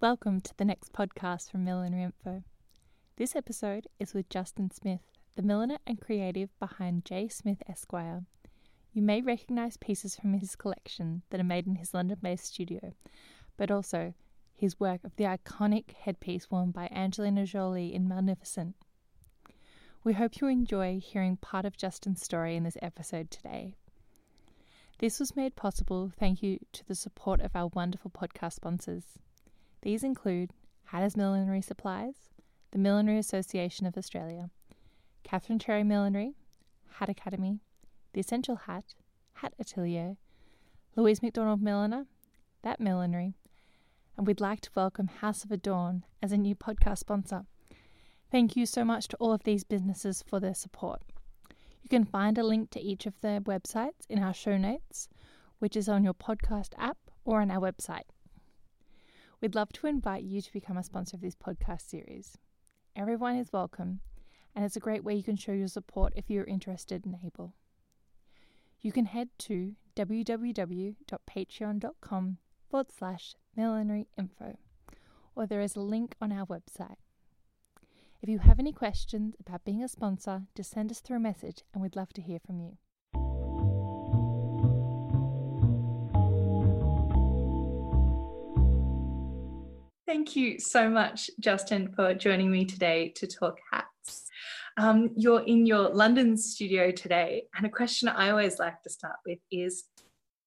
Welcome to the next podcast from Millinery Info. This episode is with Justin Smith, the milliner and creative behind J. Smith Esquire. You may recognise pieces from his collection that are made in his London based studio, but also his work of the iconic headpiece worn by Angelina Jolie in Maleficent. We hope you enjoy hearing part of Justin's story in this episode today. This was made possible thank you to the support of our wonderful podcast sponsors. These include Hatters Millinery Supplies, the Millinery Association of Australia, Catherine Cherry Millinery, Hat Academy, The Essential Hat, Hat Atelier, Louise McDonald Milliner, That Millinery, and we'd like to welcome House of Adorn as a new podcast sponsor. Thank you so much to all of these businesses for their support. You can find a link to each of their websites in our show notes, which is on your podcast app or on our website. We'd love to invite you to become a sponsor of this podcast series. Everyone is welcome, and it's a great way you can show your support if you're interested and able. You can head to www.patreon.com forward slash millinery info, or there is a link on our website. If you have any questions about being a sponsor, just send us through a message and we'd love to hear from you. Thank you so much, Justin, for joining me today to talk hats. Um, you're in your London studio today, and a question I always like to start with is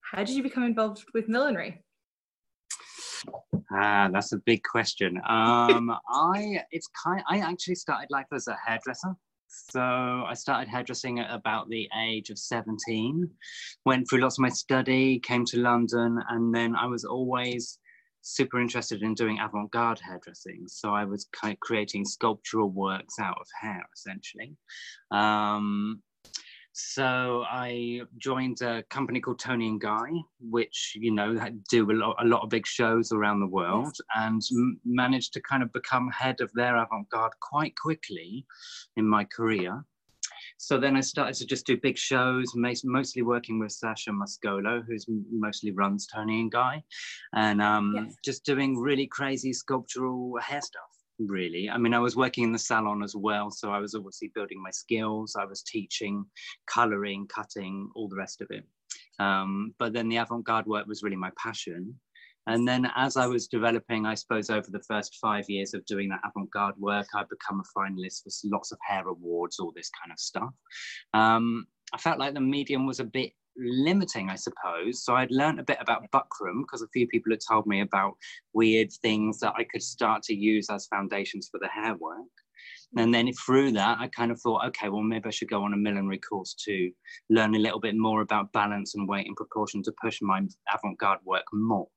how did you become involved with millinery? Ah, that's a big question. Um, I it's kind. I actually started life as a hairdresser. So I started hairdressing at about the age of 17. Went through lots of my study, came to London, and then I was always super interested in doing avant-garde hairdressing so i was kind of creating sculptural works out of hair essentially. Um, so i joined a company called Toni and Guy which you know do a lot, a lot of big shows around the world and m- managed to kind of become head of their avant-garde quite quickly in my career so then I started to just do big shows, mostly working with Sacha Mascolo, who's mostly runs Toni and Guy, and um, yes. just doing really crazy sculptural hair stuff. Really, I mean, I was working in the salon as well, so I was obviously building my skills. I was teaching, coloring, cutting, all the rest of it. Um, but then the avant-garde work was really my passion. And then as I was developing, I suppose over the first five years of doing that avant-garde work, I'd become a finalist for lots of hair awards, all this kind of stuff. Um, I felt like the medium was a bit limiting, I suppose. So I'd learned a bit about buckram because a few people had told me about weird things that I could start to use as foundations for the hair work. And then through that, I kind of thought, okay, well, maybe I should go on a millinery course to learn a little bit more about balance and weight and proportion to push my avant garde work more.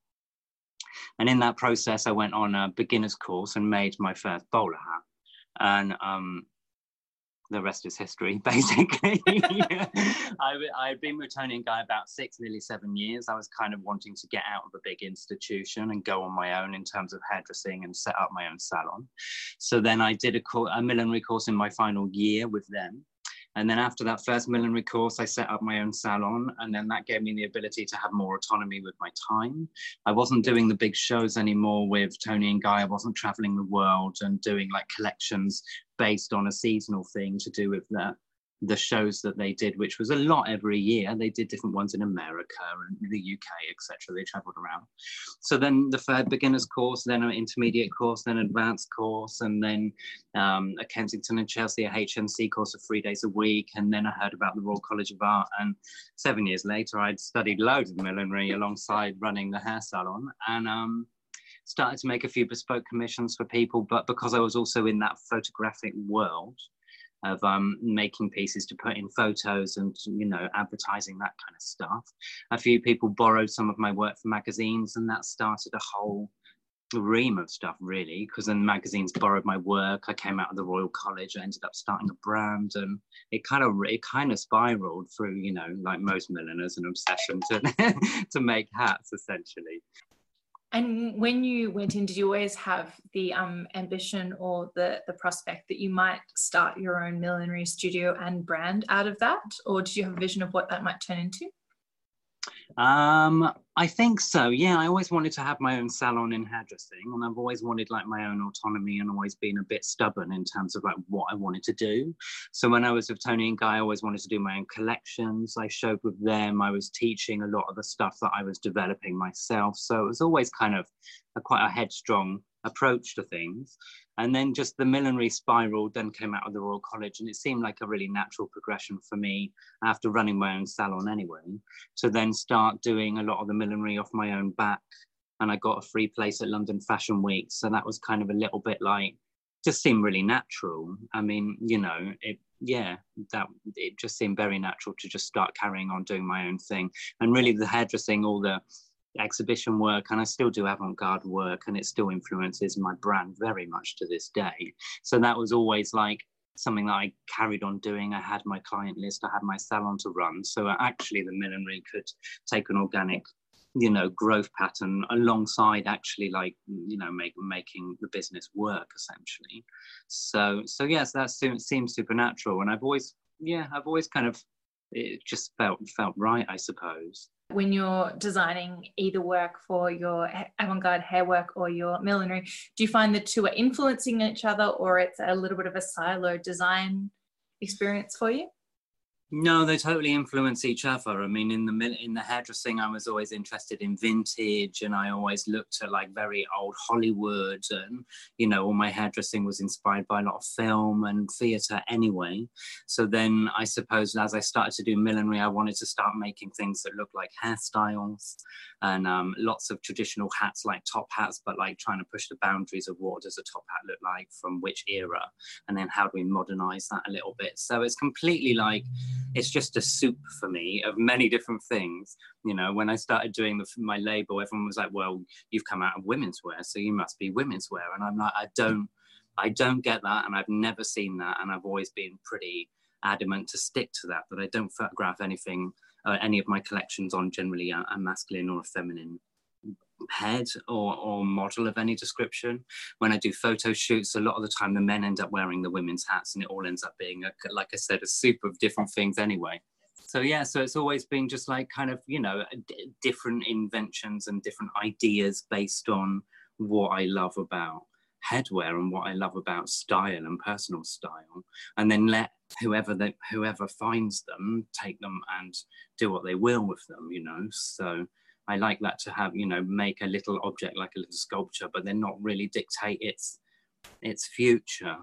And in that process, I went on a beginner's course and made my first bowler hat. And um, the rest is history, basically. I, I'd been and Guy about six, nearly seven years. I was kind of wanting to get out of a big institution and go on my own in terms of hairdressing and set up my own salon. So then I did a, co- a millinery course in my final year with them. And then after that first millinery course, I set up my own salon. And then that gave me the ability to have more autonomy with my time. I wasn't doing the big shows anymore with Toni and Guy. I wasn't traveling the world and doing like collections based on a seasonal thing to do with that the shows that they did, which was a lot every year. They did different ones in America and the UK, etc. They travelled around. So then the third beginners course, then an intermediate course, then advanced course, and then um, a Kensington and Chelsea a HNC course of three days a week. And then I heard about the Royal College of Art. And seven years later, I'd studied loads of millinery alongside running the hair salon. And um, started to make a few bespoke commissions for people. But because I was also in that photographic world, of um, making pieces to put in photos and you know advertising that kind of stuff. A few people borrowed some of my work from magazines, and that started a whole ream of stuff really because then magazines borrowed my work. I came out of the royal college. I ended up starting a brand and it kind of it kind of spiraled through you know like most milliners an obsession to to make hats essentially and when you went in, did you always have the um, ambition or the, the prospect that you might start your own millinery studio and brand out of that? Or did you have a vision of what that might turn into? Um, I think so. Yeah, I always wanted to have my own salon in hairdressing, and I've always wanted like my own autonomy, and always been a bit stubborn in terms of like what I wanted to do. So when I was with Toni and Guy, I always wanted to do my own collections. I showed with them. I was teaching a lot of the stuff that I was developing myself. So it was always kind of a quite a headstrong approach to things. And then just the millinery spiral then came out of the Royal College, and it seemed like a really natural progression for me after running my own salon anyway, to then start doing a lot of the millinery off my own back. And I got a free place at London Fashion Week. So that was kind of a little bit like, just seemed really natural. I mean, you know, it, yeah, that it just seemed very natural to just start carrying on doing my own thing. And really, the hairdressing, all the exhibition work and I still do avant-garde work and it still influences my brand very much to this day. So that was always like something that I carried on doing. I had my client list, I had my salon to run. So actually the millinery could take an organic, you know, growth pattern alongside actually like, you know, make, making the business work essentially. So, so yes, that seems supernatural. And I've always, yeah, I've always kind of, it just felt, felt right, I suppose when you're designing either work for your avant-garde hair work or your millinery do you find the two are influencing each other or it's a little bit of a silo design experience for you no, they totally influence each other. I mean, in the in the hairdressing, I was always interested in vintage, and I always looked at like very old Hollywood, and you know, all my hairdressing was inspired by a lot of film and theatre anyway. So then, I suppose as I started to do millinery, I wanted to start making things that look like hairstyles, and um, lots of traditional hats like top hats, but like trying to push the boundaries of what does a top hat look like from which era, and then how do we modernize that a little bit. So it's completely like it's just a soup for me of many different things. You know, when I started doing the, my label, everyone was like, "Well, you've come out of women's wear, so you must be women's wear," and I'm like, I don't, I don't get that, and I've never seen that, and I've always been pretty adamant to stick to that. That I don't photograph anything, uh, any of my collections on generally a, a masculine or a feminine head or, or model of any description. When I do photo shoots, a lot of the time the men end up wearing the women's hats and it all ends up being, a, like I said, a soup of different things anyway. So yeah, so it's always been just like kind of, you know, d- different inventions and different ideas based on what I love about headwear and what I love about style and personal style, and then let whoever that whoever finds them take them and do what they will with them, you know. So I like that to have, you know, make a little object like a little sculpture, but then not really dictate its its future.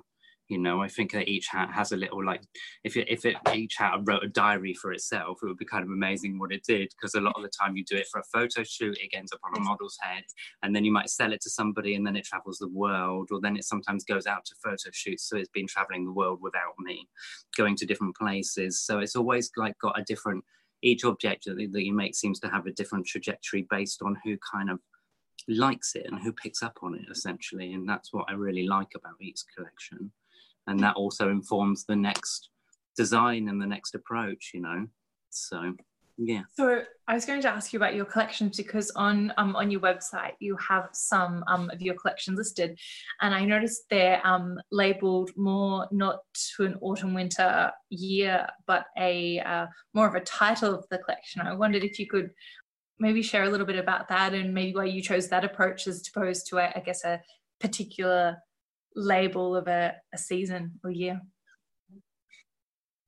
You know, I think that each hat has a little like if it, if it each hat wrote a diary for itself, it would be kind of amazing what it did. Because a lot of the time you do it for a photo shoot, it ends up on a model's head, and then you might sell it to somebody, and then it travels the world, or then it sometimes goes out to photo shoots. So it's been traveling the world without me, going to different places. So it's always like got a different each object that, you make seems to have a different trajectory based on who kind of likes it and who picks up on it essentially. And that's what i really like about each collection. And that also informs the next design and the next approach you know? So yeah. So i was going to ask you about your collections because on um, on your website you have some um, of your collections listed. And i noticed they're um, labeled more not to an autumn winter year but a uh, more of a title of the collection. I wondered if you could maybe share a little bit about that and maybe why you chose that approach as opposed to a, I guess a particular label of a, a season or year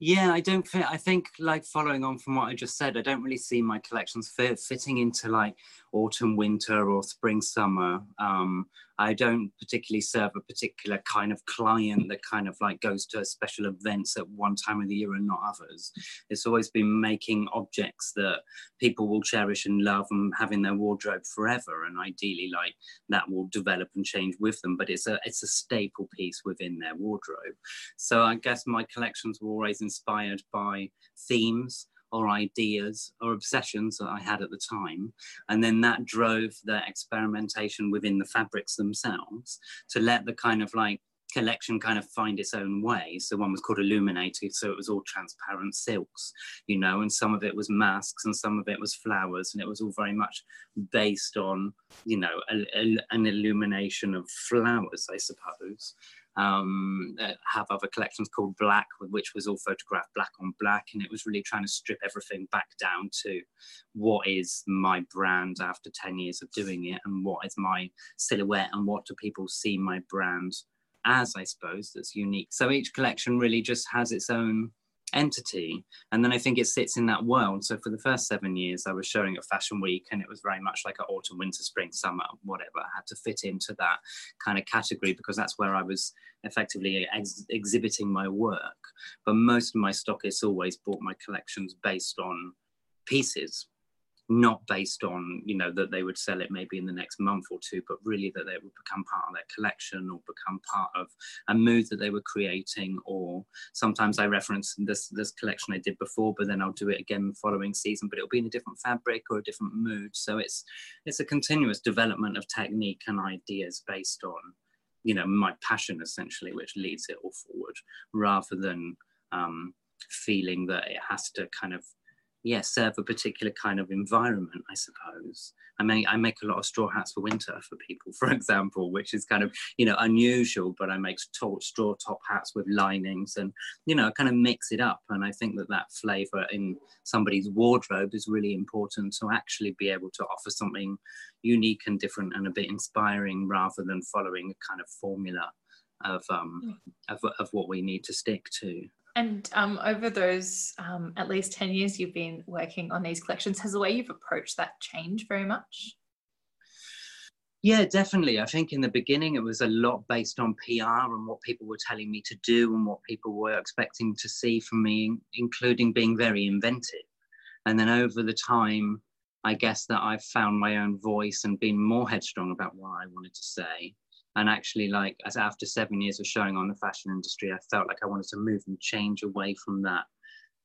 yeah, I don't fit. I think, like following on from what I just said, I don't really see my collections fit, fitting into like autumn, winter, or spring, summer. Um, I don't particularly serve a particular kind of client that kind of like goes to special events at one time of the year and not others. It's always been making objects that people will cherish and love and have in their wardrobe forever. And ideally, like that will develop and change with them. But it's a it's a staple piece within their wardrobe. So I guess my collections were always inspired by themes or ideas or obsessions that I had at the time. And then that drove the experimentation within the fabrics themselves to let the kind of like collection kind of find its own way. So one was called Illuminated, so it was all transparent silks, you know, and some of it was masks and some of it was flowers, and it was all very much based on, you know, a, a, an illumination of flowers, I suppose um, uh, have other collections called Black, which was all photographed black on black, and it was really trying to strip everything back down to what is my brand after 10 years of doing it, and what is my silhouette, and what do people see my brand as, I suppose, that's unique. So each collection really just has its own entity. And then I think it sits in that world. So for the first seven years, I was showing at Fashion Week, and it was very much like an autumn, winter, spring, summer, whatever. I had to fit into that kind of category because that's where I was effectively ex- exhibiting my work. But most of my stockists always bought my collections based on pieces not based on you know that they would sell it maybe in the next month or two but really that they would become part of their collection or become part of a mood that they were creating. Or sometimes i reference this this collection i did before but then i'll do it again the following season but it'll be in a different fabric or a different mood. So it's it's a continuous development of technique and ideas based on you know my passion essentially which leads it all forward rather than um, feeling that it has to kind of yeah, serve a particular kind of environment, I suppose. I make I make a lot of straw hats for winter for people, for example, which is kind of you know unusual. But I make tall straw top hats with linings, and you know, kind of mix it up. And I think that that flavour in somebody's wardrobe is really important to actually be able to offer something unique and different and a bit inspiring, rather than following a kind of formula of um, of, of what we need to stick to. And um, over those um, at least 10 years you've been working on these collections, has the way you've approached that changed very much? Yeah, definitely. I think in the beginning it was a lot based on PR and what people were telling me to do and what people were expecting to see from me, including being very inventive. And then over the time, I guess that I've found my own voice and been more headstrong about what I wanted to say and actually like as after seven years of showing on the fashion industry i felt like i wanted to move and change away from that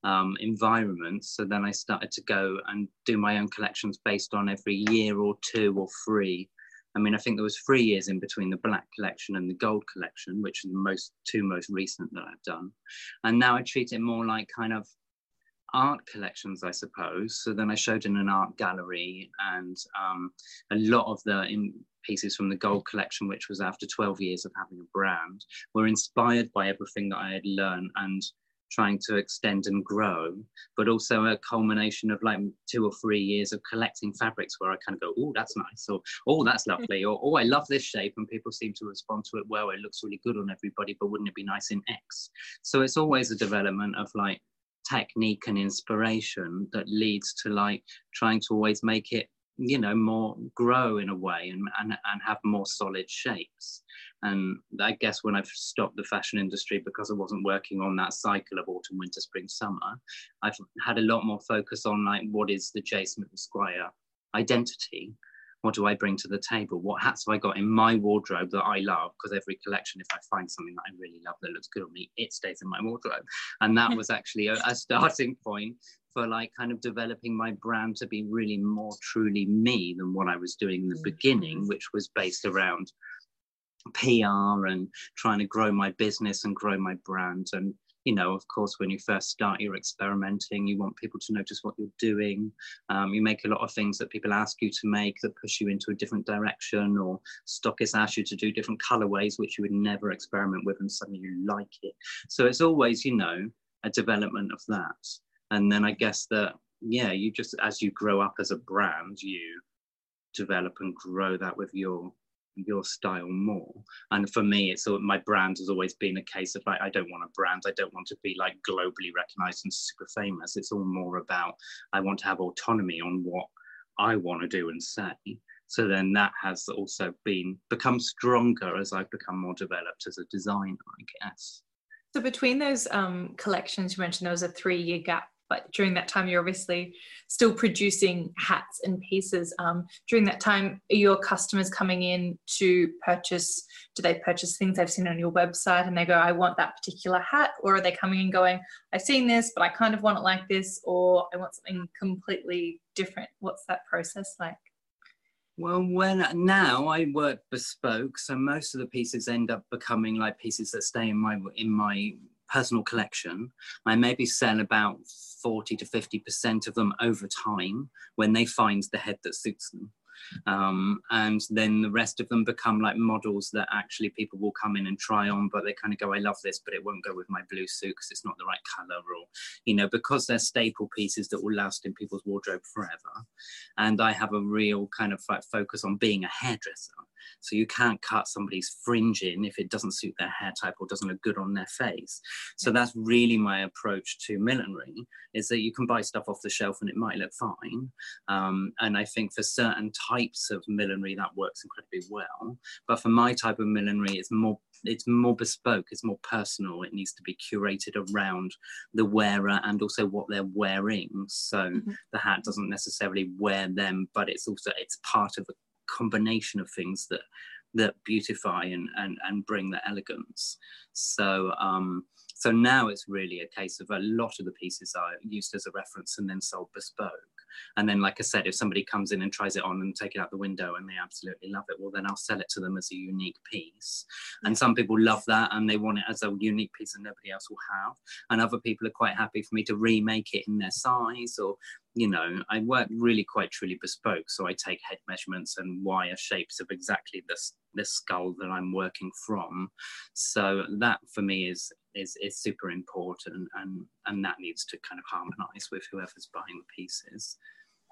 um, environment. So then i started to go and do my own collections based on every year or two or three. I mean i think there was three years in between the black collection and the gold collection which are the most two most recent that i've done. And now i treat it more like kind of art collections, I suppose. So then I showed in an art gallery, and um, a lot of the in, pieces from the gold collection, which was after 12 years of having a brand, were inspired by everything that I had learned and trying to extend and grow, but also a culmination of like two or three years of collecting fabrics where I kind of go, oh, that's nice, or oh, that's lovely, or oh, I love this shape, and people seem to respond to it well. It looks really good on everybody, but wouldn't it be nice in X? So it's always a development of like technique and inspiration that leads to like trying to always make it you know more grow in a way and, and and have more solid shapes. And i guess when i've stopped the fashion industry because i wasn't working on that cycle of autumn winter spring summer i've had a lot more focus on like what is the j smith esquire identity what do I bring to the table? What hats have I got in my wardrobe that I love? Because every collection, if I find something that I really love that looks good on me, it stays in my wardrobe. And that was actually a, a starting point for like kind of developing my brand to be really more truly me than what I was doing in the mm. beginning, which was based around PR and trying to grow my business and grow my brand and you know, of course, when you first start, you're experimenting. You want people to notice what you're doing. Um, you make a lot of things that people ask you to make that push you into a different direction, or stockists ask you to do different colorways, which you would never experiment with, and suddenly you like it. So it's always, you know, a development of that. And then I guess that, yeah, you just, as you grow up as a brand, you develop and grow that with your your style more. And for me, it's my brand has always been a case of like, I don't want a brand. I don't want to be like globally recognized and super famous. It's all more about, I want to have autonomy on what I want to do and say. So then that has also been become stronger as I've become more developed as a designer, I guess. So between those um, collections you mentioned, there was a three-year gap but during that time you're obviously still producing hats and pieces. Um, during that time are your customers coming in to purchase do they purchase things they've seen on your website and they go i want that particular hat or are they coming and going i've seen this but i kind of want it like this or i want something completely different what's that process like? Well, when now I work bespoke, so most of the pieces end up becoming like pieces that stay in my in my personal collection. I maybe sell about 40 to 50% of them over time when they find the head that suits them. Um, and then the rest of them become like models that actually people will come in and try on, but they kind of go, I love this, but it won't go with my blue suit because it's not the right color, or, you know, because they're staple pieces that will last in people's wardrobe forever. And I have a real kind of like focus on being a hairdresser. So you can't cut somebody's fringe in if it doesn't suit their hair type or doesn't look good on their face. So that's really my approach to millinery is that you can buy stuff off the shelf and it might look fine. Um, and I think for certain types of millinery that works incredibly well. But for my type of millinery, it's more it's more bespoke, it's more personal. It needs to be curated around the wearer and also what they're wearing. So mm-hmm. the hat doesn't necessarily wear them, but it's also it's part of a combination of things that that beautify and and, and bring the elegance. So um, so now it's really a case of a lot of the pieces are used as a reference and then sold bespoke. And then, like I said, if somebody comes in and tries it on and take it out the window and they absolutely love it, well, then I'll sell it to them as a unique piece. And some people love that and they want it as a unique piece that nobody else will have. And other people are quite happy for me to remake it in their size or you know, I work really quite truly bespoke. So I take head measurements and wire shapes of exactly this this skull that I'm working from. So that for me is is is super important, and and that needs to kind of harmonise with whoever's buying the pieces.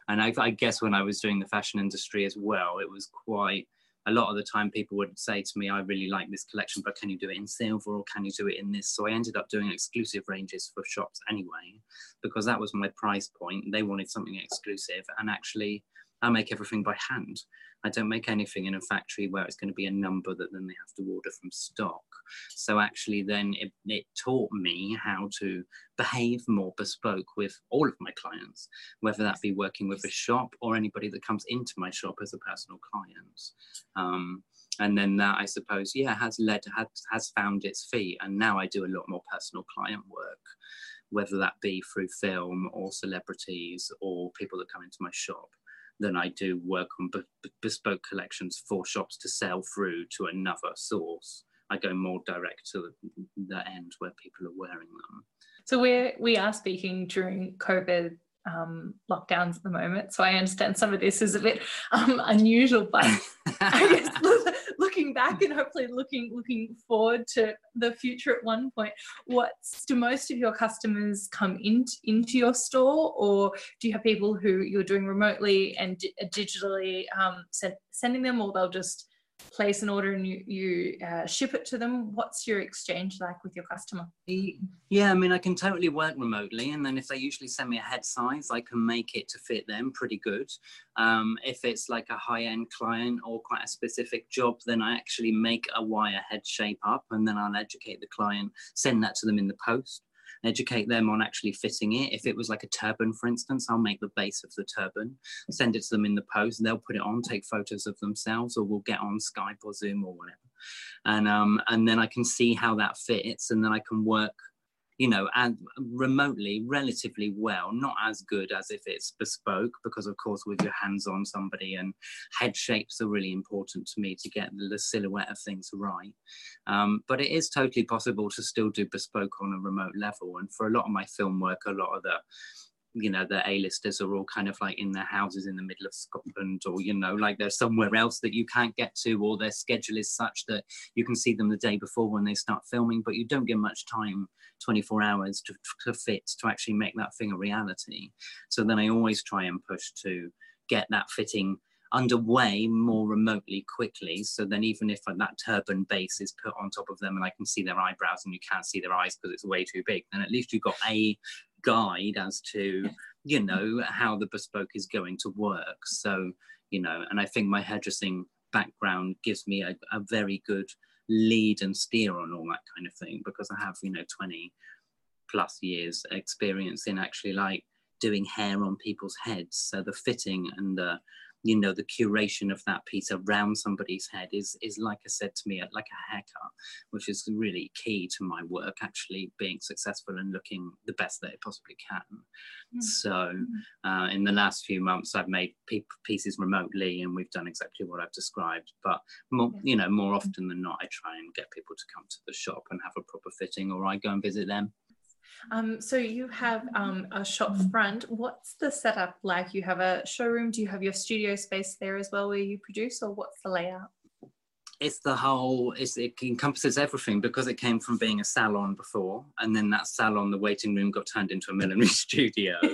And I, I guess when I was doing the fashion industry as well, it was quite a lot of the time people would say to me, I really like this collection, but can you do it in silver or can you do it in this? So I ended up doing exclusive ranges for shops anyway, because that was my price point. They wanted something exclusive. And actually, I make everything by hand. I don't make anything in a factory where it's going to be a number that then they have to order from stock. So actually, then it, it taught me how to behave more bespoke with all of my clients, whether that be working with a shop or anybody that comes into my shop as a personal client. Um, and then that, I suppose, yeah, has led, has, has found its feet. And now I do a lot more personal client work whether that be through film or celebrities or people that come into my shop than I do work on b- bespoke collections for shops to sell through to another source. I go more direct to the, the end where people are wearing them. So we're we are speaking during COVID um, lockdowns at the moment. So I understand some of this is a bit um, unusual, but I guess looking back and hopefully looking looking forward to the future at one point, what's do most of your customers come in, into your store, or do you have people who you're doing remotely and digitally um, send, sending them, or they'll just place an order and you, you uh, ship it to them what's your exchange like with your customer? Yeah i mean i can totally work remotely and then if they usually send me a head size i can make it to fit them pretty good. Um, if it's like a high-end client or quite a specific job then i actually make a wire head shape up and then i'll educate the client send that to them in the post educate them on actually fitting it. If it was like a turban, for instance, I'll make the base of the turban, send it to them in the post, they'll put it on, take photos of themselves, or we'll get on Skype or Zoom or whatever. And um, and then I can see how that fits, and then I can work you know, and remotely relatively well, not as good as if it's bespoke, because of course, with your hands on somebody and head shapes are really important to me to get the silhouette of things right. Um, but it is totally possible to still do bespoke on a remote level. And for a lot of my film work, a lot of the you know the a-listers are all kind of like in their houses in the middle of scotland or you know like they're somewhere else that you can't get to or their schedule is such that you can see them the day before when they start filming but you don't get much time 24 hours to, to fit to actually make that thing a reality so then i always try and push to get that fitting underway more remotely quickly. So then, even if that turban base is put on top of them and I can see their eyebrows and you can't see their eyes because it's way too big, then at least you've got a guide as to you know how the bespoke is going to work. So you know and i think my hairdressing background gives me a, a very good lead and steer on all that kind of thing because i have you know 20 plus years experience in actually like doing hair on people's heads. So the fitting and the you know the curation of that piece around somebody's head is is like i said to me like a haircut which is really key to my work actually being successful and looking the best that it possibly can mm-hmm. so mm-hmm. uh, in the last few months i've made pieces remotely and we've done exactly what i've described but more, you know more mm-hmm. often than not i try and get people to come to the shop and have a proper fitting or i go and visit them um, so you have um, a shop front. What's the setup like? You have a showroom. Do you have your studio space there as well, where you produce, or what's the layout? It's the whole it's, it encompasses everything because it came from being a salon before. And then that salon the waiting room got turned into a millinery studio.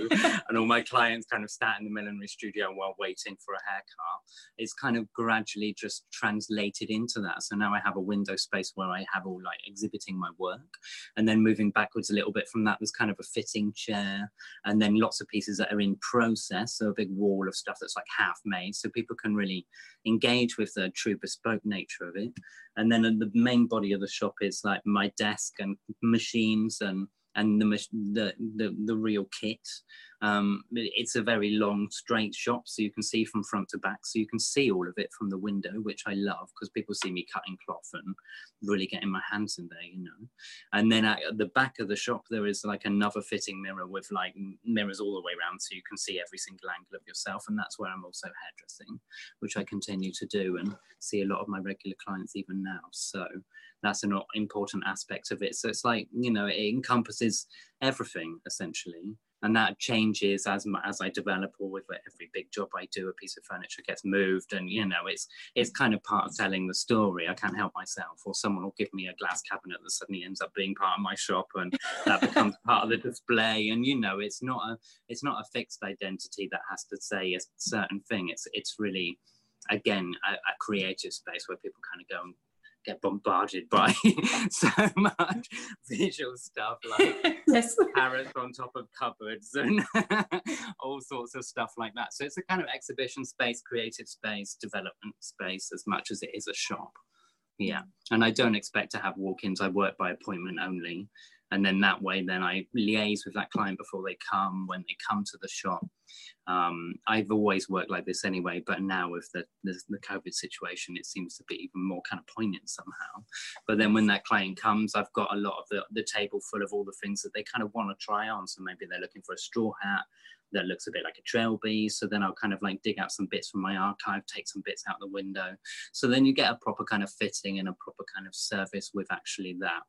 And all my clients kind of sat in the millinery studio while waiting for a haircut. It's kind of gradually just translated into that. So now i have a window space where i have all like exhibiting my work. And then moving backwards a little bit from that there's kind of a fitting chair. And then lots of pieces that are in process. So a big wall of stuff that's like half made. So people can really engage with the true bespoke of it. And then the main body of the shop is like my desk and machines and and the the the, the real kit. Um, it's a very long, straight shop, so you can see from front to back. So you can see all of it from the window, which I love because people see me cutting cloth and really getting my hands in there, you know. And then at the back of the shop, there is like another fitting mirror with like mirrors all the way around, so you can see every single angle of yourself. And that's where I'm also hairdressing, which I continue to do and see a lot of my regular clients even now. So that's an important aspect of it. So it's like, you know, it encompasses everything essentially. And that changes as as I develop or with every big job I do, a piece of furniture gets moved, and you know it's it's kind of part of telling the story. I can't help myself, or someone will give me a glass cabinet that suddenly ends up being part of my shop, and that becomes part of the display. And you know, it's not a it's not a fixed identity that has to say a certain thing. It's it's really again a, a creative space where people kind of go and get bombarded by so much visual stuff like yes. parrots on top of cupboards and all sorts of stuff like that. So it's a kind of exhibition space, creative space, development space as much as it is a shop. Yeah. And I don't expect to have walk ins. I work by appointment only and then that way then i liaise with that client before they come when they come to the shop. Um, i've always worked like this anyway but now with the, the, the covid situation it seems to be even more kind of poignant somehow. But then when that client comes i've got a lot of the, the table full of all the things that they kind of want to try on. So maybe they're looking for a straw hat that looks a bit like a trilby. So then I'll kind of like dig out some bits from my archive, take some bits out the window. So then you get a proper kind of fitting and a proper kind of service with actually that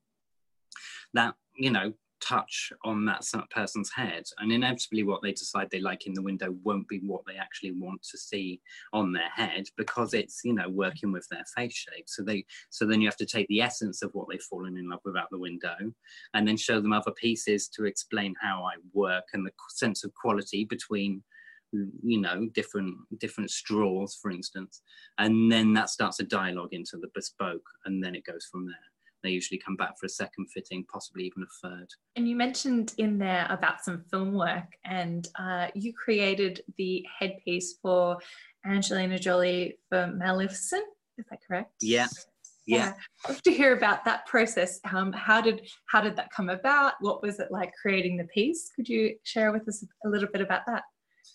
that you know touch on that person's head. And inevitably what they decide they like in the window won't be what they actually want to see on their head because it's you know working with their face shape. So they so then you have to take the essence of what they've fallen in love with out the window and then show them other pieces to explain how i work and the sense of quality between you know different different straws for instance. And then that starts a dialogue into the bespoke and then it goes from there they usually come back for a second fitting, possibly even a third. And you mentioned in there about some film work, and uh, you created the headpiece for Angelina Jolie for Maleficent. Is that correct? Yeah. Yeah. yeah. Love to hear about that process. Um, how did how did that come about? What was it like creating the piece? Could you share with us a little bit about that?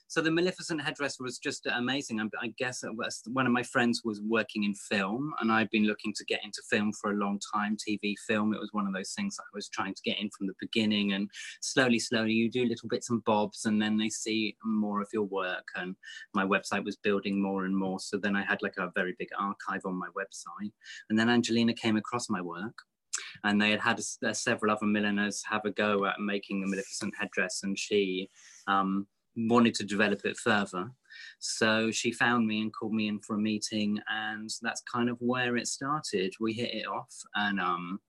So the Maleficent headdress was just amazing. I, I guess one of my friends was working in film, and I'd been looking to get into film for a long time, TV film. It was one of those things I was trying to get in from the beginning, and slowly, slowly, you do little bits and bobs, and then they see more of your work. And my website was building more and more. So then I had like a very big archive on my website, and then Angelina came across my work and they had had a, several other milliners have a go at making the Maleficent headdress, and she um, wanted to develop it further. So she found me and called me in for a meeting, and that's kind of where it started. We hit it off, and um,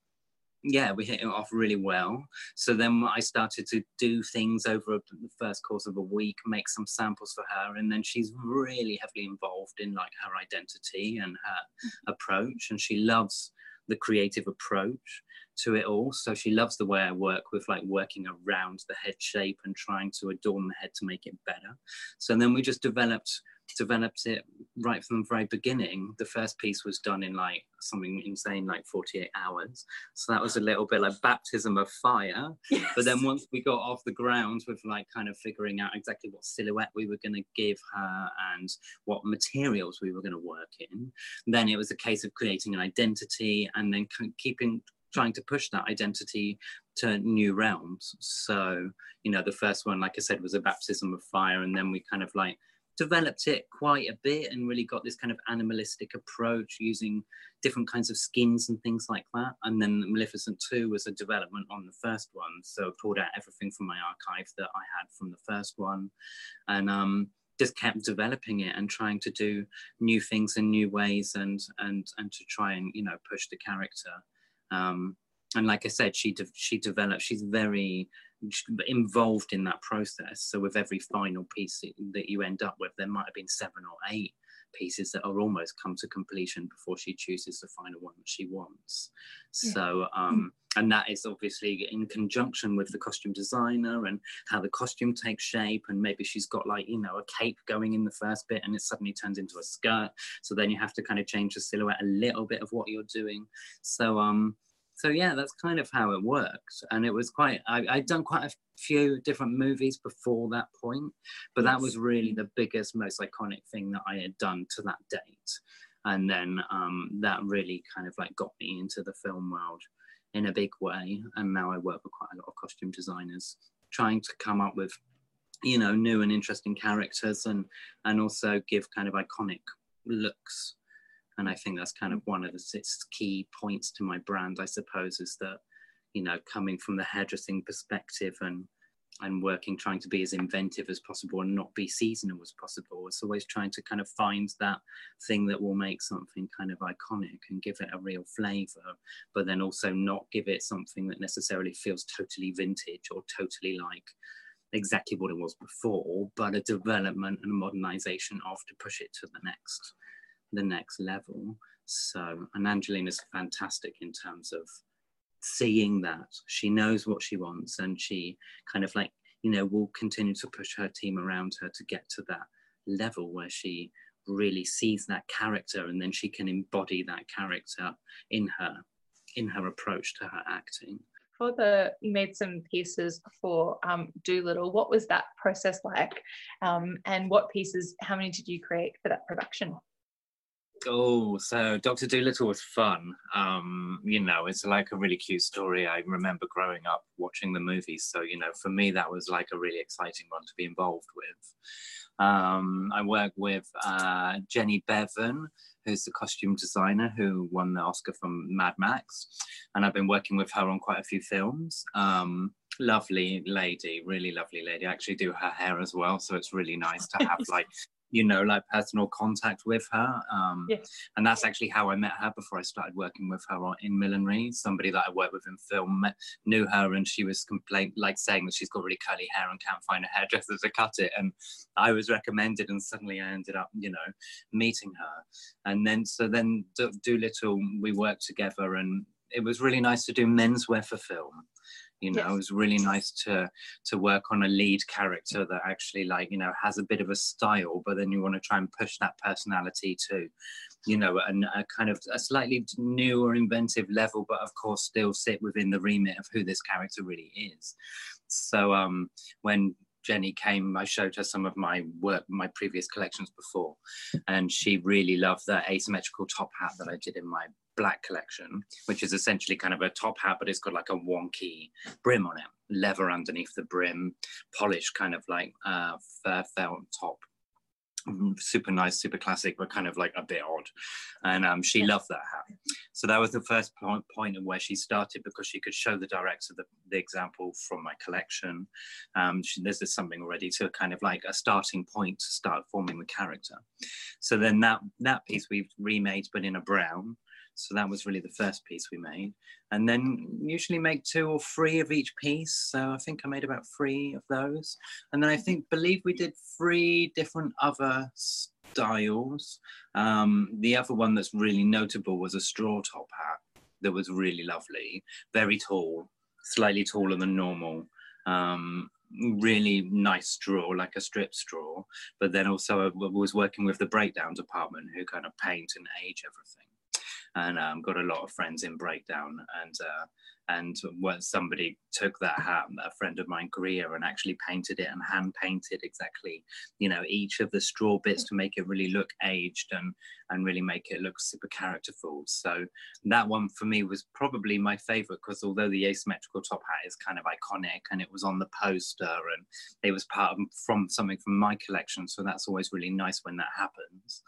yeah, we hit it off really well. So then I started to do things over the first course of a week, make some samples for her, and then she's really heavily involved in like her identity and her mm-hmm. approach, and she loves the creative approach to it all. So she loves the way I work with like working around the head shape and trying to adorn the head to make it better. So then we just developed developed it right from the very beginning. The first piece was done in like something insane, like 48 hours. So that was a little bit like baptism of fire. Yes. But then once we got off the ground with like kind of figuring out exactly what silhouette we were going to give her and what materials we were going to work in, then it was a case of creating an identity and then keeping trying to push that identity to new realms. So, you know, the first one, like I said, was a baptism of fire, and then we kind of like developed it quite a bit and really got this kind of animalistic approach using different kinds of skins and things like that. And then Maleficent 2 was a development on the first one. So pulled out everything from my archive that I had from the first one. And um, just kept developing it and trying to do new things in new ways and and and to try and you know push the character um, and like I said, she de- she developed. She's very involved in that process. So with every final piece that you end up with, there might have been seven or eight pieces that are almost come to completion before she chooses the final one that she wants. Yeah. So um, and that is obviously in conjunction with the costume designer and how the costume takes shape and maybe she's got like you know a cape going in the first bit and it suddenly turns into a skirt so then you have to kind of change the silhouette a little bit of what you're doing so um so yeah, that's kind of how it worked. And it was quite, I, I'd done quite a few different movies before that point, but yes. that was really the biggest, most iconic thing that I had done to that date. And then um, that really kind of like got me into the film world in a big way. And now I work with quite a lot of costume designers trying to come up with, you know, new and interesting characters and, and also give kind of iconic looks and I think that's kind of mm. one of the six key points to my brand, I suppose, is that you know coming from the hairdressing perspective and and working trying to be as inventive as possible and not be seasonal as possible. It's always trying to kind of find that thing that will make something kind of iconic and give it a real flavor, but then also not give it something that necessarily feels totally vintage or totally like exactly what it was before, but a development and a modernization of to push it to the next the next level. So, and Angelina's fantastic in terms of seeing that. She knows what she wants and she kind of like, you know, will continue to push her team around her to get to that level where she really sees that character and then she can embody that character in her in her approach to her acting for the you made some pieces for um, Dolittle. What was that process like, um, and what pieces? How many did you create for that production? Oh, so Doctor Dolittle was fun. Um, you know, it's like a really cute story. I remember growing up watching the movies, so you know, for me that was like a really exciting one to be involved with. Um, I work with uh, Jenny Beavan, who's the costume designer who won the Oscar from Mad Max, and I've been working with her on quite a few films. Um, lovely lady, really lovely lady. I actually do her hair as well, so it's really nice to have like you know, like personal contact with her. Um, yes. And that's actually how I met her before I started working with her in millinery. Somebody that I worked with in film met, knew her and she was complain like saying that she's got really curly hair and can't find a hairdresser to cut it. And I was recommended and suddenly I ended up, you know, meeting her. And then, so then Dolittle, we worked together and it was really nice to do menswear for film you know yes. it was really nice to to work on a lead character that actually like you know has a bit of a style but then you want to try and push that personality to you know and a kind of a slightly new or inventive level but of course still sit within the remit of who this character really is so um when Jenny came, I showed her some of my work, my previous collections before, and she really loved the asymmetrical top hat that I did in my black collection, which is essentially kind of a top hat, but it's got like a wonky brim on it, leather underneath the brim, polished kind of like uh, fur felt top. Mm, super nice, super classic, but kind of like a bit odd. And um, she loved that hat. So that was the first point, point of where she started because she could show the director the, the example from my collection. Um, she, this is something already to kind of like a starting point to start forming the character. So then that that piece we've remade, but in a brown. So that was really the first piece we made. And then usually make two or three of each piece. So I think I made about three of those. And then I think, believe we did three different other styles. Um, the other one that's really notable was a straw top hat that was really lovely, very tall, slightly taller than normal. Um, really nice straw, like a strip straw. But then also I was working with the breakdown department who kind of paint and age everything. And um, got a lot of friends in breakdown. And uh, and when somebody took that hat, a friend of mine, Greer, and actually painted it and hand painted exactly, you know, each of the straw bits to make it really look aged. And and really make it look super characterful. So that one for me was probably my favorite because although the asymmetrical top hat is kind of iconic and it was on the poster and it was part of from something from my collection, so that's always really nice when that happens.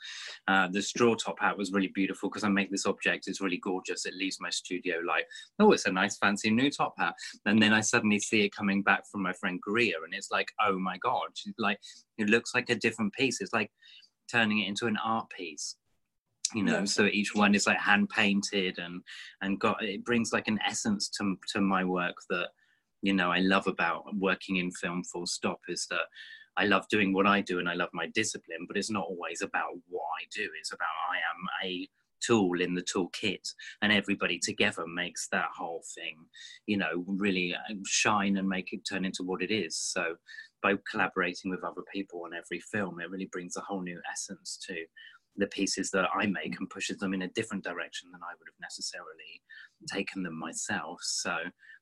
Uh, the straw top hat was really beautiful because I make this object, it's really gorgeous. It leaves my studio like, oh, it's a nice fancy new top hat. And then I suddenly see it coming back from my friend Greer and it's like, oh my God, like it looks like a different piece. It's like turning it into an art piece you know so each one is like hand painted and and got it brings like an essence to to my work that you know i love about working in film full stop is that i love doing what i do and i love my discipline but it's not always about what i do. It's about i am a tool in the toolkit and everybody together makes that whole thing you know really uh, shine and make it turn into what it is. So by collaborating with other people on every film it really brings a whole new essence to the pieces that I make mm. and pushes them in a different direction than I would have necessarily taken them myself. So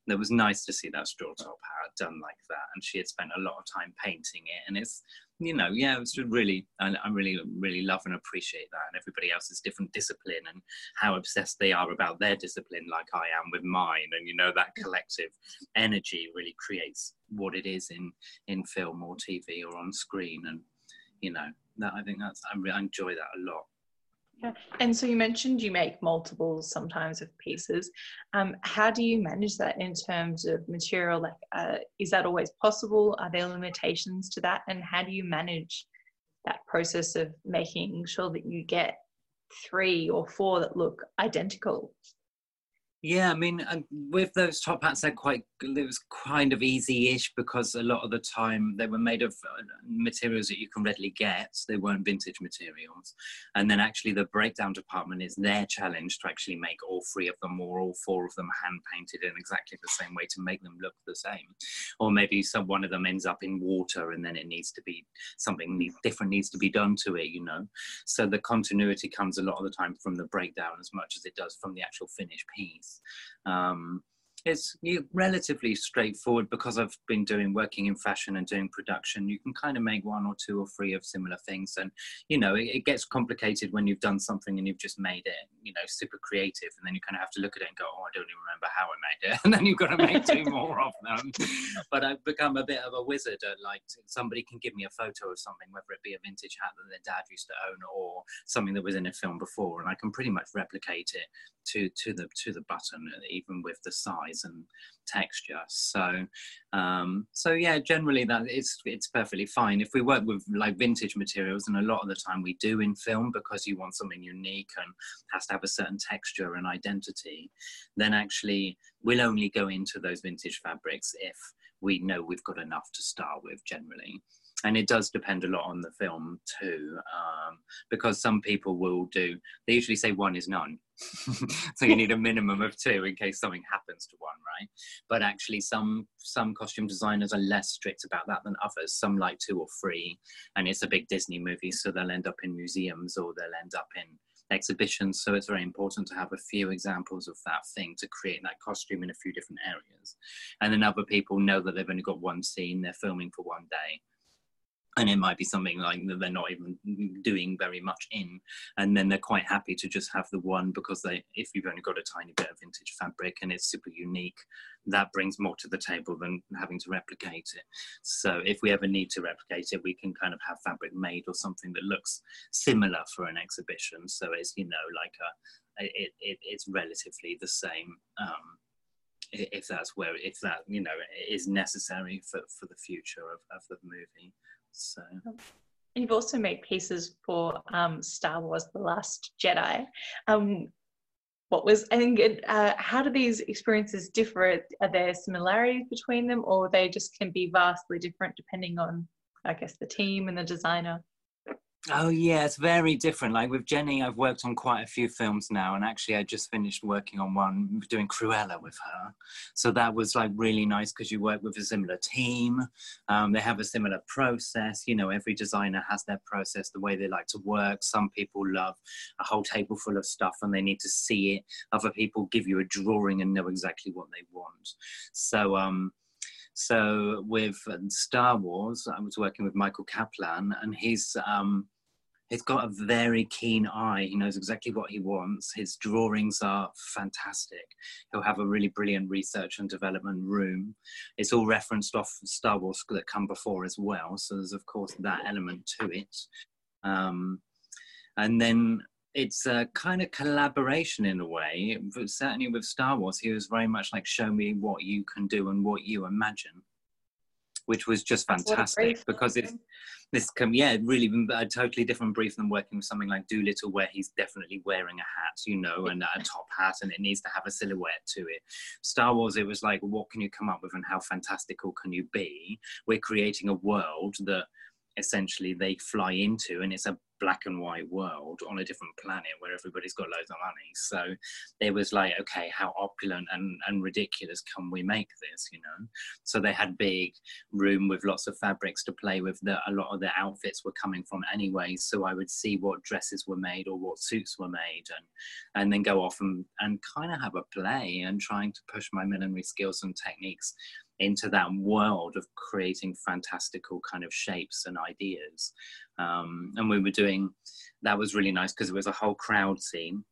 it was nice to see that straw top hat done like that. And she had spent a lot of time painting it. And it's, you know, yeah, it was really, I, I really, really love and appreciate that. And everybody else's different discipline and how obsessed they are about their discipline, like I am with mine. And, you know, that mm. collective energy really creates what it is in, in film or TV or on screen. And, you know, that I think that's I, really, I enjoy that a lot. Yeah. And so you mentioned you make multiples sometimes of pieces. Um, how do you manage that in terms of material? Like, uh, is that always possible? Are there limitations to that? And how do you manage that process of making sure that you get three or four that look identical? Yeah, I mean, with those top hats, they're quite, it was kind of easy-ish because a lot of the time they were made of uh, materials that you can readily get. They weren't vintage materials. And then actually the breakdown department is their challenge to actually make all three of them or all four of them hand-painted in exactly the same way to make them look the same. Or maybe some one of them ends up in water and then it needs to be, something different needs to be done to it, you know? So the continuity comes a lot of the time from the breakdown as much as it does from the actual finished piece. Um, it's relatively straightforward because I've been doing working in fashion and doing production. You can kind of make one or two or three of similar things, and you know it, it, gets complicated when you've done something and you've just made it, you know, super creative, and then you kind of have to look at it and go, "Oh, I don't even remember how I made it," and then you've got to make two more of them. But I've become a bit of a wizard at like somebody can give me a photo of something, whether it be a vintage hat that their dad used to own or something that was in a film before, and I can pretty much replicate it to to the to the button, even with the size and texture. So, um, so yeah, generally that it's it's perfectly fine. If we work with like vintage materials, and a lot of the time we do in film because you want something unique and has to have a certain texture and identity, then actually we'll only go into those vintage fabrics if we know we've got enough to start with generally and it does depend a lot on the film too um, because some people will do they usually say one is none. So you need a minimum of two in case something happens to one right? But actually some some costume designers are less strict about that than others. Some like two or three and it's a big disney movie so they'll end up in museums or they'll end up in exhibitions. So it's very important to have a few examples of that thing to create that costume in a few different areas. And then other people know that they've only got one scene they're filming for one day and it might be something like that they're not even doing very much in and then they're quite happy to just have the one because they if you've only got a tiny bit of vintage fabric and it's super unique that brings more to the table than having to replicate it. So if we ever need to replicate it we can kind of have fabric made or something that looks similar for an exhibition. So it's you know like a it, it it's relatively the same um, if that's where if that you know is necessary for for the future of, of the movie so. You've also made pieces for um, Star Wars: The Last Jedi. Um, what was I think? Uh, how do these experiences differ? Are there similarities between them, or they just can be vastly different depending on, I guess, the team and the designer? Oh yeah, it's very different. Like with Jenny, I've worked on quite a few films now, and actually, I just finished working on one doing Cruella with her. So that was like really nice because you work with a similar team. Um, they have a similar process. You know, every designer has their process, the way they like to work. Some people love a whole table full of stuff and they need to see it. Other people give you a drawing and know exactly what they want. So um, so with Star Wars, I was working with Michael Kaplan, and he's um, he's got a very keen eye. He knows exactly what he wants. His drawings are fantastic. He'll have a really brilliant research and development room. It's all referenced off Star Wars that come before as well. So there's of course that element to it. Um, and then it's a kind of collaboration in a way. But certainly with Star Wars, he was very much like, show me what you can do and what you imagine, which was just fantastic because it's this can yeah really a totally different brief than working with something like Dolittle where he's definitely wearing a hat, you know, and a top hat, and it needs to have a silhouette to it. Star Wars, it was like, what can you come up with, and how fantastical can you be? We're creating a world that essentially they fly into and it's a black and white world on a different planet where everybody's got loads of money. So it was like okay how opulent and, and ridiculous can we make this you know? So they had big room with lots of fabrics to play with. That a lot of the outfits were coming from anyway so i would see what dresses were made or what suits were made and and then go off and, and kind of have a play and trying to push my millinery skills and techniques into that world of creating fantastical kind of shapes and ideas. Um, and we were doing that was really nice because it was a whole crowd scene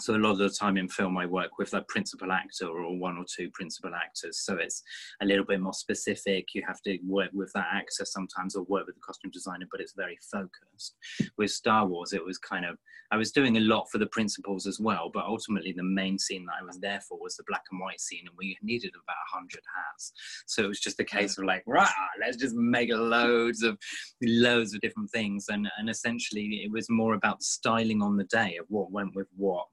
so a lot of the time in film i work with a principal actor or one or two principal actors. So it's a little bit more specific. You have to work with that actor sometimes or work with the costume designer but it's very focused. With star wars it was kind of i was doing a lot for the principals as well but ultimately the main scene that i was there for was the black and white scene and we needed about 100 hats. So it was just a case of like right, let's just make loads of loads of different things. And and essentially it was more about styling on the day of what went with what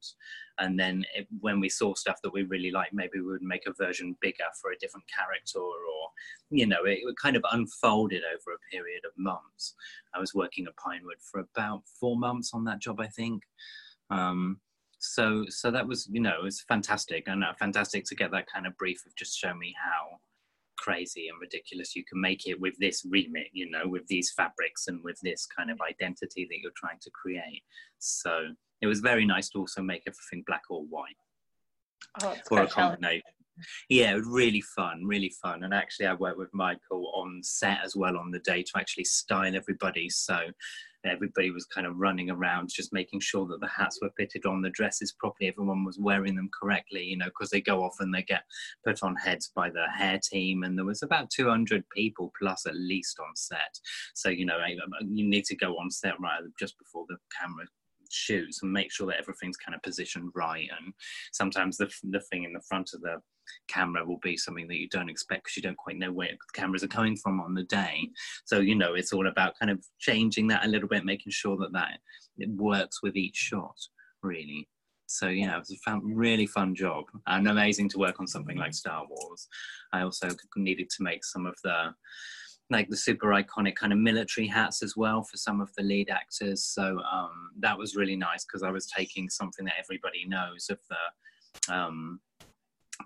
and then it, when we saw stuff that we really liked maybe we would make a version bigger for a different character or you know it, it kind of unfolded over a period of months. I was working at pinewood for about four months on that job i think. Um, so so that was you know it was fantastic. And uh, fantastic to get that kind of brief of just show me how crazy and ridiculous you can make it with this remit you know with these fabrics and with this kind of identity that you're trying to create so it was very nice to also make everything black or white oh, for a combination. Yeah, really fun, really fun. And actually, I worked with Michael on set as well on the day to actually style everybody. So everybody was kind of running around just making sure that the hats were fitted on the dresses properly everyone was wearing them correctly you know because they go off and they get put on heads by the hair team and there was about 200 people plus at least on set so you know um, um, you need to go on set right just before the camera shoots and make sure that everything's kind of positioned right. And sometimes the, the thing in the front of the camera will be something that you don't expect because you don't quite know where the cameras are coming from on the day. So, you know, it's all about kind of changing that a little bit, making sure that that it works with each shot, really. So yeah, it was a really fun job and amazing to work on something like Star Wars. I also needed to make some of the like the super iconic kind of military hats as well for some of the lead actors. So um, that was really nice because I was taking something that everybody knows of the um,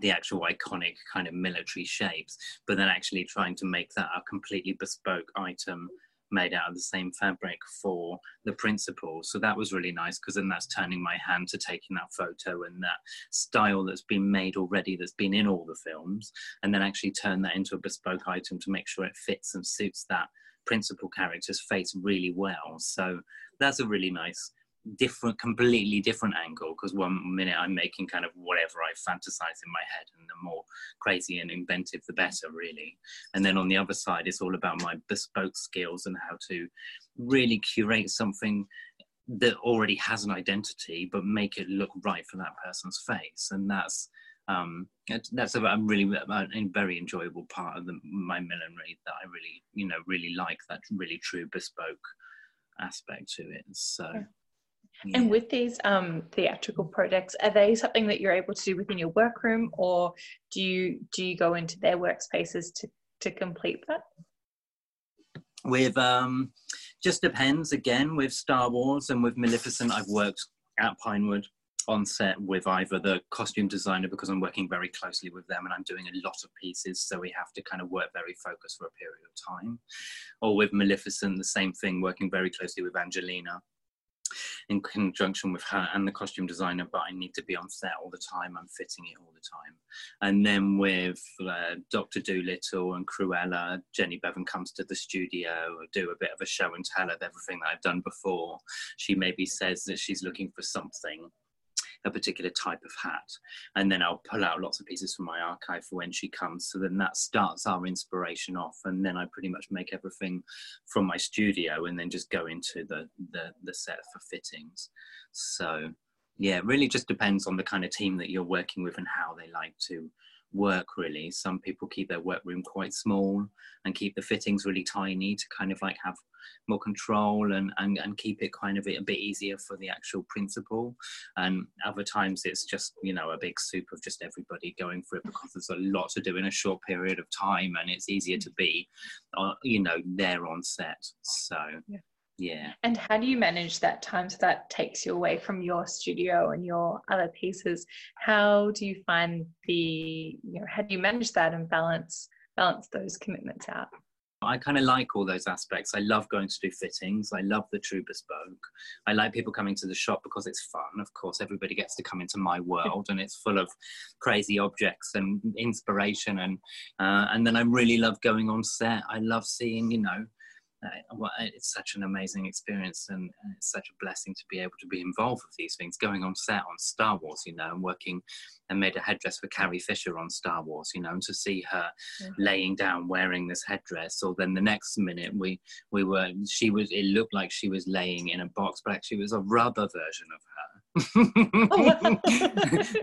the actual iconic kind of military shapes, but then actually trying to make that a completely bespoke item made out of the same fabric for the principal. So that was really nice because then that's turning my hand to taking that photo and that style that's been made already, that's been in all the films, and then actually turn that into a bespoke item to make sure it fits and suits that principal character's face really well. So that's a really nice different completely different angle because one minute i'm making kind of whatever i fantasize in my head and the more crazy and inventive the better really and then on the other side it's all about my bespoke skills and how to really curate something that already has an identity but make it look right for that person's face and that's um, that's a, a really a very enjoyable part of the, my millinery that I really, you know, really like that really true bespoke aspect to it. So, yeah. And with these um, theatrical projects, are they something that you're able to do within your workroom, or do you do you go into their workspaces to to complete that? with um, just depends. Again, with Star Wars and with Maleficent, I've worked at Pinewood on set with either the costume designer because I'm working very closely with them and I'm doing a lot of pieces, so we have to kind of work very focused for a period of time. Or with Maleficent, the same thing, working very closely with Angelina in conjunction with her and the costume designer, but I need to be on set all the time. I'm fitting it all the time. And then with uh, Doctor Dolittle and Cruella, Jenny Beavan comes to the studio, do a bit of a show and tell of everything that I've done before. She maybe says that she's looking for something a particular type of hat. And then I'll pull out lots of pieces from my archive for when she comes. So then that starts our inspiration off. And then I pretty much make everything from my studio and then just go into the, the, the set for fittings. So yeah, it really just depends on the kind of team that you're working with and how they like to work really. Some people keep their workroom quite small and keep the fittings really tiny to kind of like have more control and, and, and keep it kind of a bit easier for the actual principal. And other times it's just you know a big soup of just everybody going for it because there's a lot to do in a short period of time and it's easier to be uh, you know there on set. So yeah yeah and how do you manage that time so that takes you away from your studio and your other pieces how do you find the you know how do you manage that and balance balance those commitments out I kind of like all those aspects. I love going to do fittings. I love the true bespoke. I like people coming to the shop because it's fun. Of course, everybody gets to come into my world, and it's full of crazy objects and inspiration. And uh, and then I really love going on set. I love seeing, you know, Uh, uh, it's such an amazing experience and, and, it's such a blessing to be able to be involved with these things going on set on star wars you know and working and made a headdress for carrie fisher on star wars you know and to see her yeah. laying down wearing this headdress or then the next minute we we were she was it looked like she was laying in a box but actually it was a rubber version of her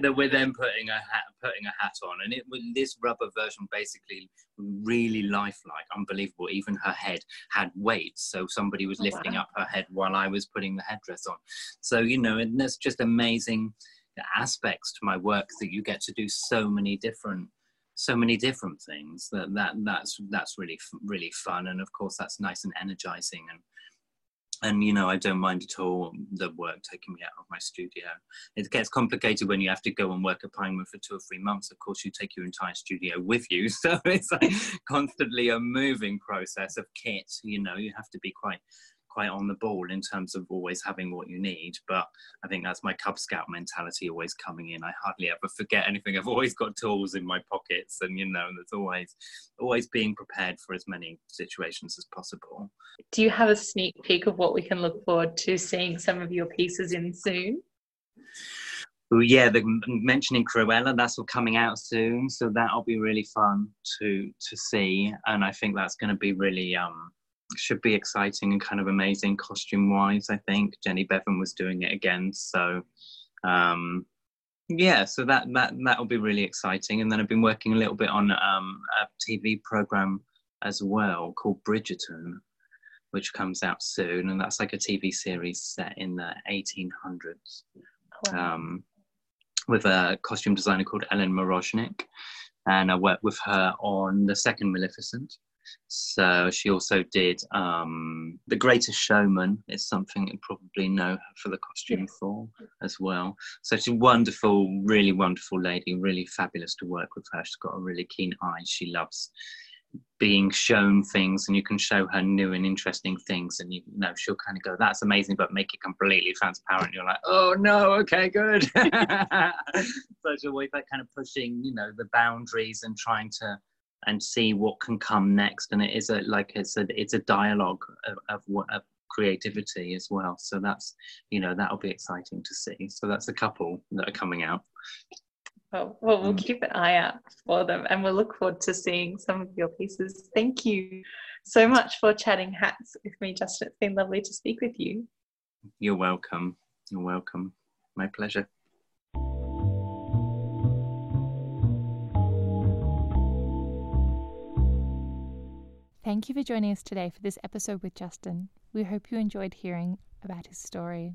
that we're then putting a hat putting a hat on and it was this rubber version basically really lifelike unbelievable. Even her head had weight so somebody was oh, lifting wow. up her head while i was putting the headdress on. So you know and that's just amazing aspects to my work that you get to do so many different so many different things that that that's that's really really fun. And of course that's nice and energizing and and you know i don't mind at all the work taking me out of my studio. It gets complicated when you have to go and work at pinewood for two or three months. Of course you take your entire studio with you. So it's like constantly a moving process of kit. You know you have to be quite quite on the ball in terms of always having what you need. But I think that's my Cub Scout mentality always coming in. I hardly ever forget anything. I've always got tools in my pockets, and you know, there's always always being prepared for as many situations as possible. Do you have a sneak peek of what we can look forward to seeing some of your pieces in soon? Oh yeah, the mentioning Cruella, that's all coming out soon, so that'll be really fun to to see, and I think that's going to be really um should be exciting and kind of amazing costume wise. I think Jenny Beavan was doing it again, so um, yeah, so that that that will be really exciting. And then I've been working a little bit on um, a TV program as well called Bridgerton, which comes out soon, and that's like a TV series set in the 1800s. Wow. Um, with a costume designer called Ellen Mirojnick, and I worked with her on the second Maleficent, so she also did um, The Greatest Showman is something you probably know her for the costume for as well. So she's a wonderful, really wonderful lady, really fabulous to work with her. She's got a really keen eye. She loves being shown things and you can show her new and interesting things and you know she'll kind of go that's amazing but make it completely transparent you're like oh no okay good so she's always like kind of pushing you know the boundaries and trying to and see what can come next. And it is a like it's a it's a dialogue of, of, of creativity as well. So that's you know that'll be exciting to see. So that's a couple that are coming out. Well, well we'll mm. keep an eye out for them and we'll look forward to seeing some of your pieces. Thank you so much for chatting hats with me justin. It's been lovely to speak with you. You're welcome. You're welcome. My pleasure Thank you for joining us today for this episode with Justin. We hope you enjoyed hearing about his story.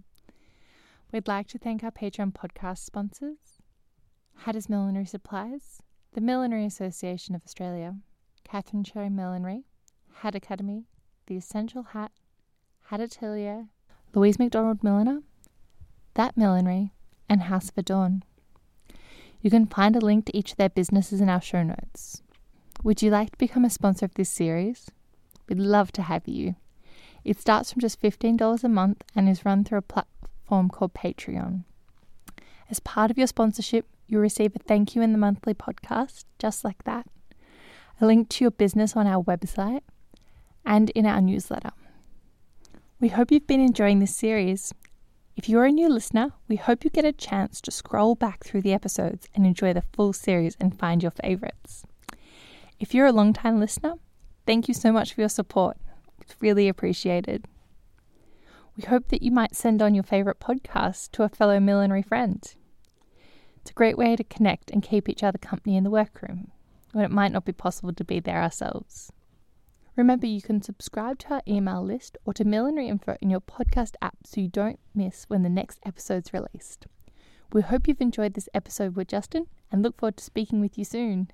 We'd like to thank our Patreon podcast sponsors Hatters Millinery Supplies, the Millinery Association of Australia, Catherine Cherry Millinery, Hat Academy, The Essential Hat, Hat Atelier, Louise McDonald Milliner, That Millinery, and House of Adorn. You can find a link to each of their businesses in our show notes. Would you like to become a sponsor of this series? We'd love to have you. It starts from just $15 a month and is run through a platform called Patreon. As part of your sponsorship, you'll receive a thank you in the monthly podcast, just like that, a link to your business on our website, and in our newsletter. We hope you've been enjoying this series. If you're a new listener, we hope you get a chance to scroll back through the episodes and enjoy the full series and find your favourites. If you're a long time listener, thank you so much for your support. It's really appreciated. We hope that you might send on your favourite podcast to a fellow millinery friend. It's a great way to connect and keep each other company in the workroom when it might not be possible to be there ourselves. Remember, you can subscribe to our email list or to Millinery Info in your podcast app so you don't miss when the next episode's released. We hope you've enjoyed this episode with Justin and look forward to speaking with you soon.